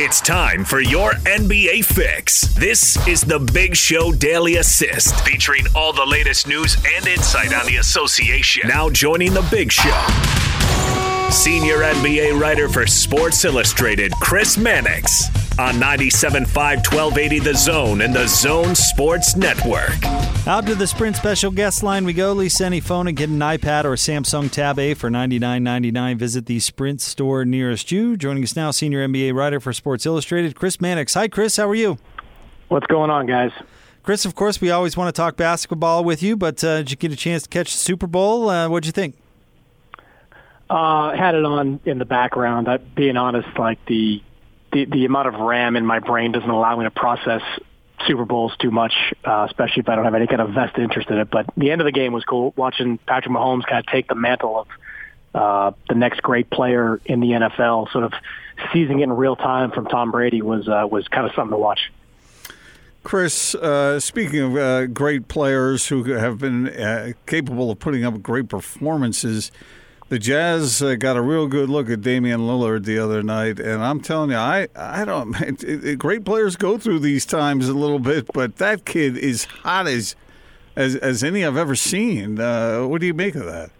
It's time for your NBA fix. This is the Big Show Daily Assist, featuring all the latest news and insight on the association. Now joining the Big Show, senior NBA writer for Sports Illustrated, Chris Mannix, on 97.5 1280 The Zone and the Zone Sports Network. Out to the Sprint special guest line we go. Lease any phone and get an iPad or Samsung Tab A for $99.99. Visit the Sprint store nearest you. Joining us now, senior NBA writer for Sports Illustrated, Chris Mannix. Hi, Chris. How are you? What's going on, guys? Chris, of course, we always want to talk basketball with you, but uh, did you get a chance to catch the Super Bowl? Uh, what'd you think? Uh, had it on in the background. I, being honest, like the, the the amount of RAM in my brain doesn't allow me to process Super Bowls too much, uh, especially if I don't have any kind of vested interest in it. But the end of the game was cool. Watching Patrick Mahomes kind of take the mantle of uh, the next great player in the NFL, sort of seizing it in real time from Tom Brady was uh, was kind of something to watch. Chris, uh, speaking of uh, great players who have been uh, capable of putting up great performances, the Jazz uh, got a real good look at Damian Lillard the other night, and I'm telling you, I I don't. It, it, great players go through these times a little bit, but that kid is hot as as as any I've ever seen. Uh, what do you make of that?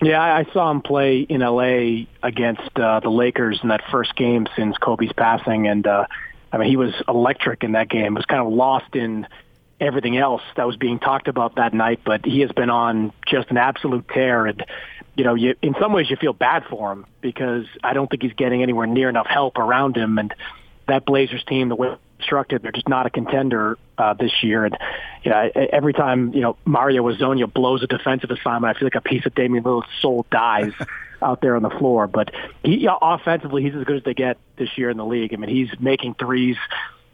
Yeah, I saw him play in LA against uh, the Lakers in that first game since Kobe's passing, and uh, I mean he was electric in that game. Was kind of lost in everything else that was being talked about that night, but he has been on just an absolute tear and you know, you, in some ways you feel bad for him because I don't think he's getting anywhere near enough help around him. And that Blazers team, the way constructed, they're just not a contender uh, this year. And you know, every time you know Mario Hezonja blows a defensive assignment, I feel like a piece of Damian Lillard's soul dies out there on the floor. But he, offensively, he's as good as they get this year in the league. I mean, he's making threes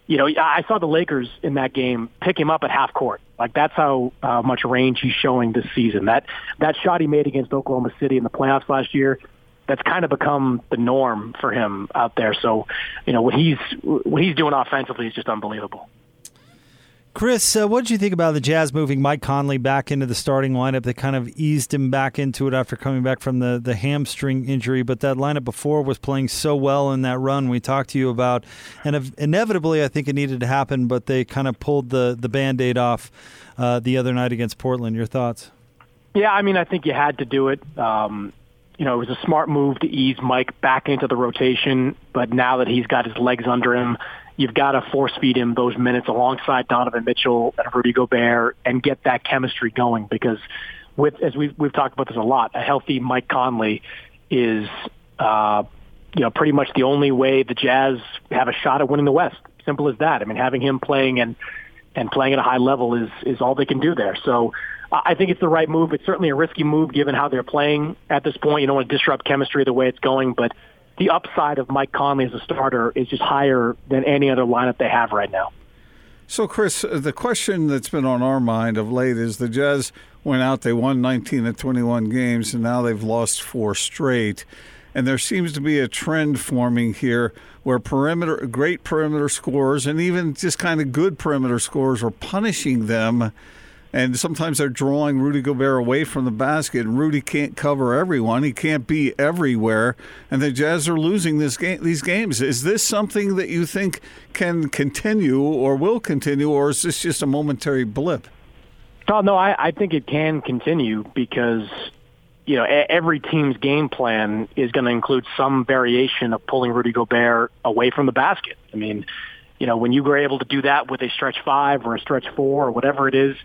you know, I saw the Lakers in that game pick him up at half court. Like that's how uh, much range he's showing this season. That that shot he made against Oklahoma City in the playoffs last year, that's kind of become the norm for him out there. So, you know, what he's what he's doing offensively is just unbelievable. Chris, uh, what did you think about the Jazz moving Mike Conley back into the starting lineup? That kind of eased him back into it after coming back from the, the hamstring injury. But that lineup before was playing so well in that run we talked to you about. And inevitably, I think it needed to happen, but they kind of pulled the, the band aid off uh, the other night against Portland. Your thoughts? Yeah, I mean, I think you had to do it. Um, you know, it was a smart move to ease Mike back into the rotation. But now that he's got his legs under him, you've got to force feed him those minutes alongside Donovan Mitchell and Rudy Gobert and get that chemistry going because with as we've we've talked about this a lot, a healthy Mike Conley is uh, you know pretty much the only way the Jazz have a shot at winning the West. Simple as that. I mean, having him playing and and playing at a high level is is all they can do there. So I think it's the right move. It's certainly a risky move given how they're playing at this point. You don't want to disrupt chemistry the way it's going, but the upside of Mike Conley as a starter is just higher than any other lineup they have right now. So, Chris, uh, the question that's been on our mind of late is the Jazz went out, they won 19 of 21 games, and now they've lost four straight. And there seems to be a trend forming here where perimeter, great perimeter scores, and even just kind of good perimeter scores are punishing them and sometimes they're drawing Rudy Gobert away from the basket. And Rudy can't cover everyone; he can't be everywhere, and the Jazz are losing this game. These games. Is this something that you think can continue or will continue, or is this just a momentary blip? Oh no, I, I think it can continue because you know every team's game plan is going to include some variation of pulling Rudy Gobert away from the basket. I mean, you know, when you were able to do that with a stretch five or a stretch four or whatever it is,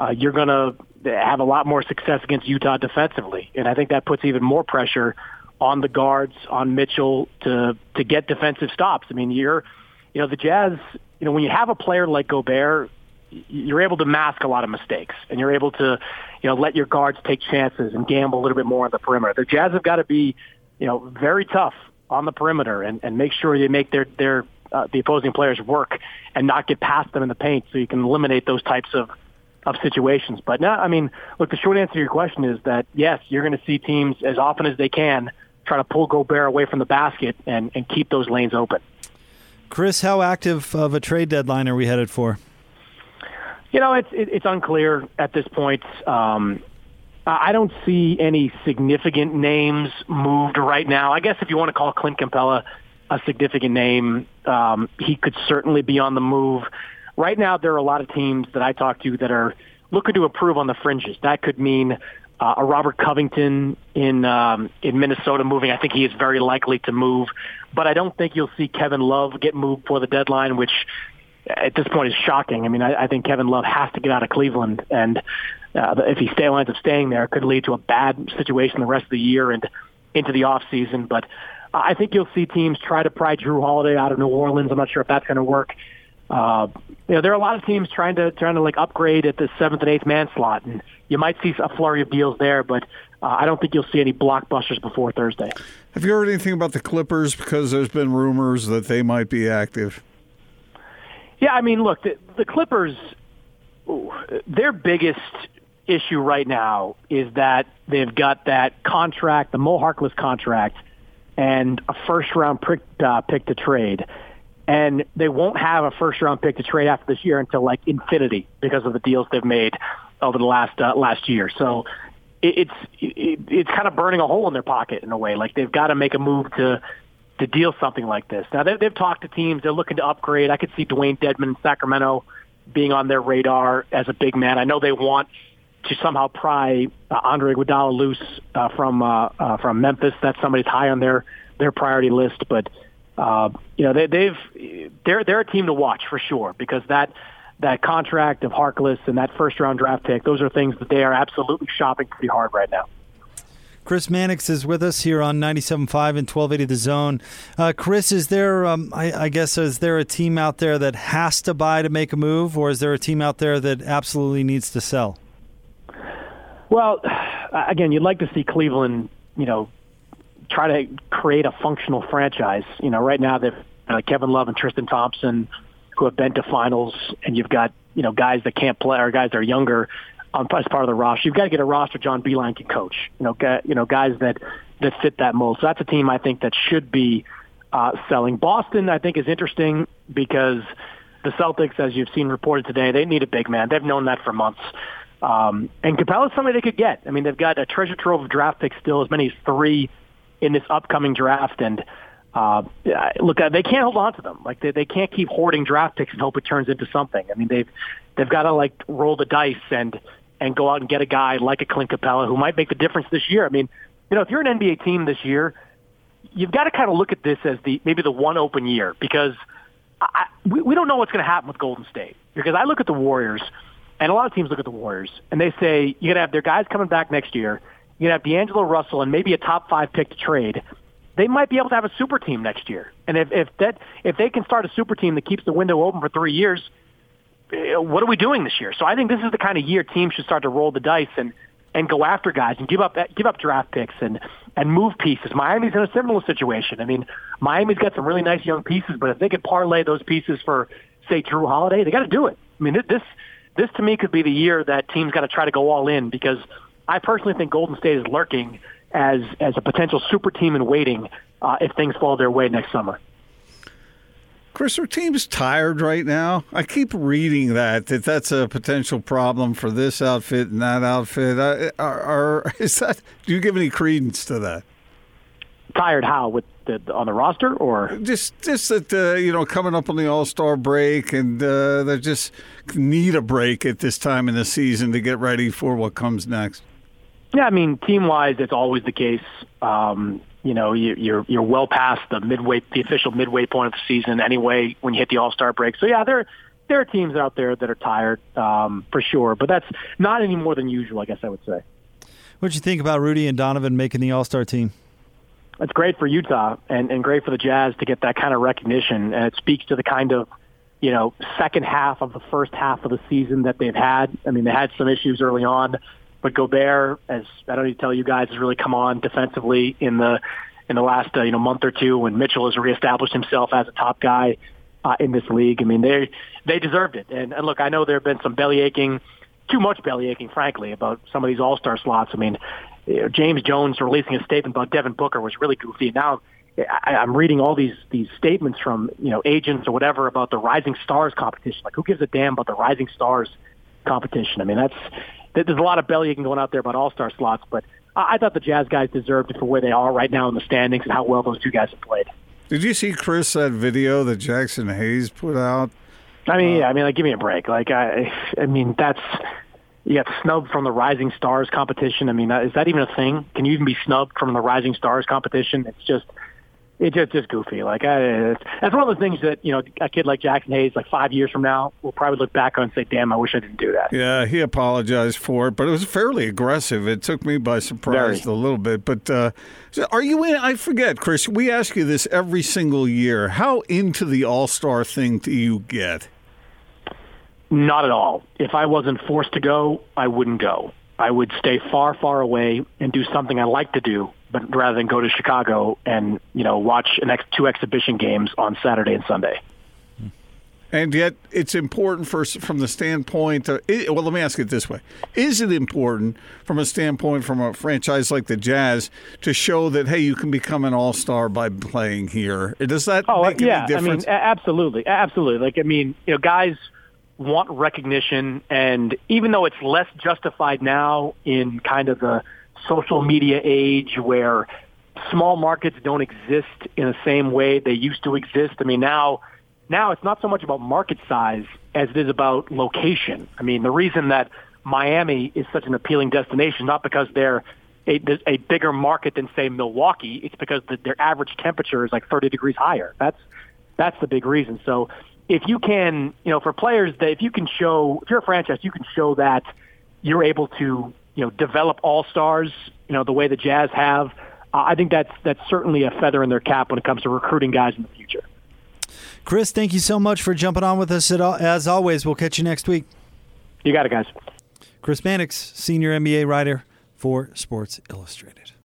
uh, you're going to have a lot more success against Utah defensively. And I think that puts even more pressure on the guards, on Mitchell to to get defensive stops. I mean, you're, you know, the Jazz. You know, when you have a player like Gobert, you're able to mask a lot of mistakes, and you're able to, you know, let your guards take chances and gamble a little bit more on the perimeter. The Jazz have got to be, you know, very tough on the perimeter and, and make sure they make their their uh, the opposing players work and not get past them in the paint, so you can eliminate those types of of situations. But now, I mean, look, the short answer to your question is that yes, you're going to see teams as often as they can try to pull Gobert away from the basket and, and keep those lanes open. Chris, how active of a trade deadline are we headed for? You know, it's it, it's unclear at this point. Um, I don't see any significant names moved right now. I guess if you want to call Clint Capela a significant name. Um, he could certainly be on the move. Right now, there are a lot of teams that I talk to that are looking to improve on the fringes. That could mean uh, a Robert Covington in um, in Minnesota moving. I think he is very likely to move, but I don't think you'll see Kevin Love get moved for the deadline, which at this point is shocking. I mean, I, I think Kevin Love has to get out of Cleveland, and uh, if he stay, winds up staying there, it could lead to a bad situation the rest of the year and into the off season. But I think you'll see teams try to pry Jrue Holiday out of New Orleans. I'm not sure if that's going to work. Uh, you know, there are a lot of teams trying to trying to like upgrade at the seventh and eighth man slot, and you might see a flurry of deals there, but uh, I don't think you'll see any blockbusters before Thursday. Have you heard anything about the Clippers? Because there's been rumors that they might be active. Yeah, I mean, look, the, the Clippers, their biggest issue right now is that they've got that contract, the Mo Harkless contract, and a first round pick, uh, pick to trade. And they won't have a first round pick to trade after this year until like infinity because of the deals they've made over the last uh, last year. So it, it's it, it's kind of burning a hole in their pocket in a way. Like they've got to make a move to to deal something like this. Now they, they've talked to teams; they're looking to upgrade. I could see Dewayne Dedmon in Sacramento being on their radar as a big man. I know they want to somehow pry uh, Andre Iguodala loose uh, from uh, uh, from Memphis. That's somebody's high on their their priority list, but uh, you know, they, they've they're they're a team to watch for sure because that that contract of Harkless and that first round draft pick, those are things that they are absolutely shopping pretty hard right now. Chris Mannix is with us here on 97.5 and 1280 The Zone. Uh, Chris, is there, um, I, I, guess, is there a team out there that has to buy to make a move, or is there a team out there that absolutely needs to sell? Well, again, you'd like to see Cleveland, you know, try to create a functional franchise. You know, right now they've uh, Kevin Love and Tristan Thompson who have been to finals, and you've got you know guys that can't play or guys that are younger um, as part of the roster. You've got to get a roster John Beilein can coach. You know, guy, you know guys that that fit that mold. So that's a team I think that should be uh, selling. Boston, I think, is interesting because the Celtics, as you've seen reported today, they need a big man. They've known that for months. Um, and Capela's somebody they could get. I mean, they've got a treasure trove of draft picks still, as many as three in this upcoming draft. And uh, look, uh, they can't hold on to them. Like they, they can't keep hoarding draft picks and hope it turns into something. I mean, they've they've got to like roll the dice and and go out and get a guy like a Clint Capela who might make the difference this year. I mean, you know, if you're an NBA team this year, you've got to kind of look at this as the maybe the one open year because I, we, we don't know what's going to happen with Golden State. Because I look at the Warriors, and a lot of teams look at the Warriors, and they say you're going to have their guys coming back next year you have D'Angelo Russell and maybe a top five pick to trade. They might be able to have a super team next year. And if, if that if they can start a super team that keeps the window open for three years, eh, what are we doing this year? So I think this is the kind of year teams should start to roll the dice and and go after guys and give up give up draft picks and and move pieces. Miami's in a similar situation. I mean, Miami's got some really nice young pieces, but if they could parlay those pieces for say Jrue Holiday, they got to do it. I mean, this this to me could be the year that teams got to try to go all in because I personally think Golden State is lurking as as a potential super team in waiting uh, if things fall their way next summer. Chris, are teams tired right now? I keep reading that that that's a potential problem for this outfit and that outfit. Are, are is that? Do you give any credence to that? Tired how with the, on the roster or just just that uh, you know coming up on the All Star break and uh, they just need a break at this time in the season to get ready for what comes next. Yeah, I mean, team wise, it's always the case. Um, you know, you, you're you're well past the midway, the official midway point of the season anyway when you hit the All Star break. So yeah, there there are teams out there that are tired um, for sure, but that's not any more than usual, I guess I would say. What'd you think about Rudy and Donovan making the All Star team? It's great for Utah and, and great for the Jazz to get that kind of recognition, and it speaks to the kind of you know second half of the first half of the season that they've had. I mean, they had some issues early on but Gobert, as I don't need to tell you guys, has really come on defensively in the in the last uh, you know month or two when Mitchell has reestablished himself as a top guy uh, in this league. I mean, they they deserved it. And, and look, I know there have been some belly aching, too much belly aching, frankly, about some of these All Star slots. I mean, you know, James Jones releasing a statement about Devin Booker was really goofy. Now I, I'm reading all these these statements from you know agents or whatever about the Rising Stars competition. Like, who gives a damn about the Rising Stars competition? I mean, that's there's a lot of belly aching going out there about all star slots, but I thought the Jazz guys deserved it for where they are right now in the standings and how well those two guys have played. Did you see Chris that video that Jaxson Hayes put out? I mean, yeah, uh, I mean, like, give me a break. Like, I, I mean, that's you got snubbed from the Rising Stars competition. I mean, is that even a thing? Can you even be snubbed from the Rising Stars competition? It's just it's just just goofy. Like I, that's one of the things that you know a kid like Jaxson Hayes, like five years from now, will probably look back on and say, "Damn, I wish I didn't do that." Yeah, he apologized for it, but it was fairly aggressive. It took me by surprise Very. a little bit. But uh, are you in? I forget, Chris. We ask you this every single year. How into the All Star thing do you get? Not at all. If I wasn't forced to go, I wouldn't go. I would stay far, far away and do something I like to do, but rather than go to Chicago and you know watch an ex- two exhibition games on Saturday and Sunday. And yet, it's important for from the standpoint. Of, well, let me ask it this way: Is it important from a standpoint from a franchise like the Jazz to show that hey, you can become an all star by playing here? Does that oh, make yeah, any difference? I mean, absolutely, absolutely. Like, I mean, you know, guys want recognition, and even though it's less justified now in kind of the social media age where small markets don't exist in the same way they used to exist. I mean, now now it's not so much about market size as it is about location. I mean, the reason that Miami is such an appealing destination not because they're a, a bigger market than say Milwaukee. It's because the, their average temperature is like 30 degrees higher. That's that's the big reason. So if you can, you know, for players that if you can show, if you're a franchise, you can show that you're able to, you know, develop all stars, you know, the way the Jazz have. Uh, I think that's that's certainly a feather in their cap when it comes to recruiting guys in the future. Chris, thank you so much for jumping on with us. As always, we'll catch you next week. You got it, guys. Chris Mannix, senior NBA writer for Sports Illustrated.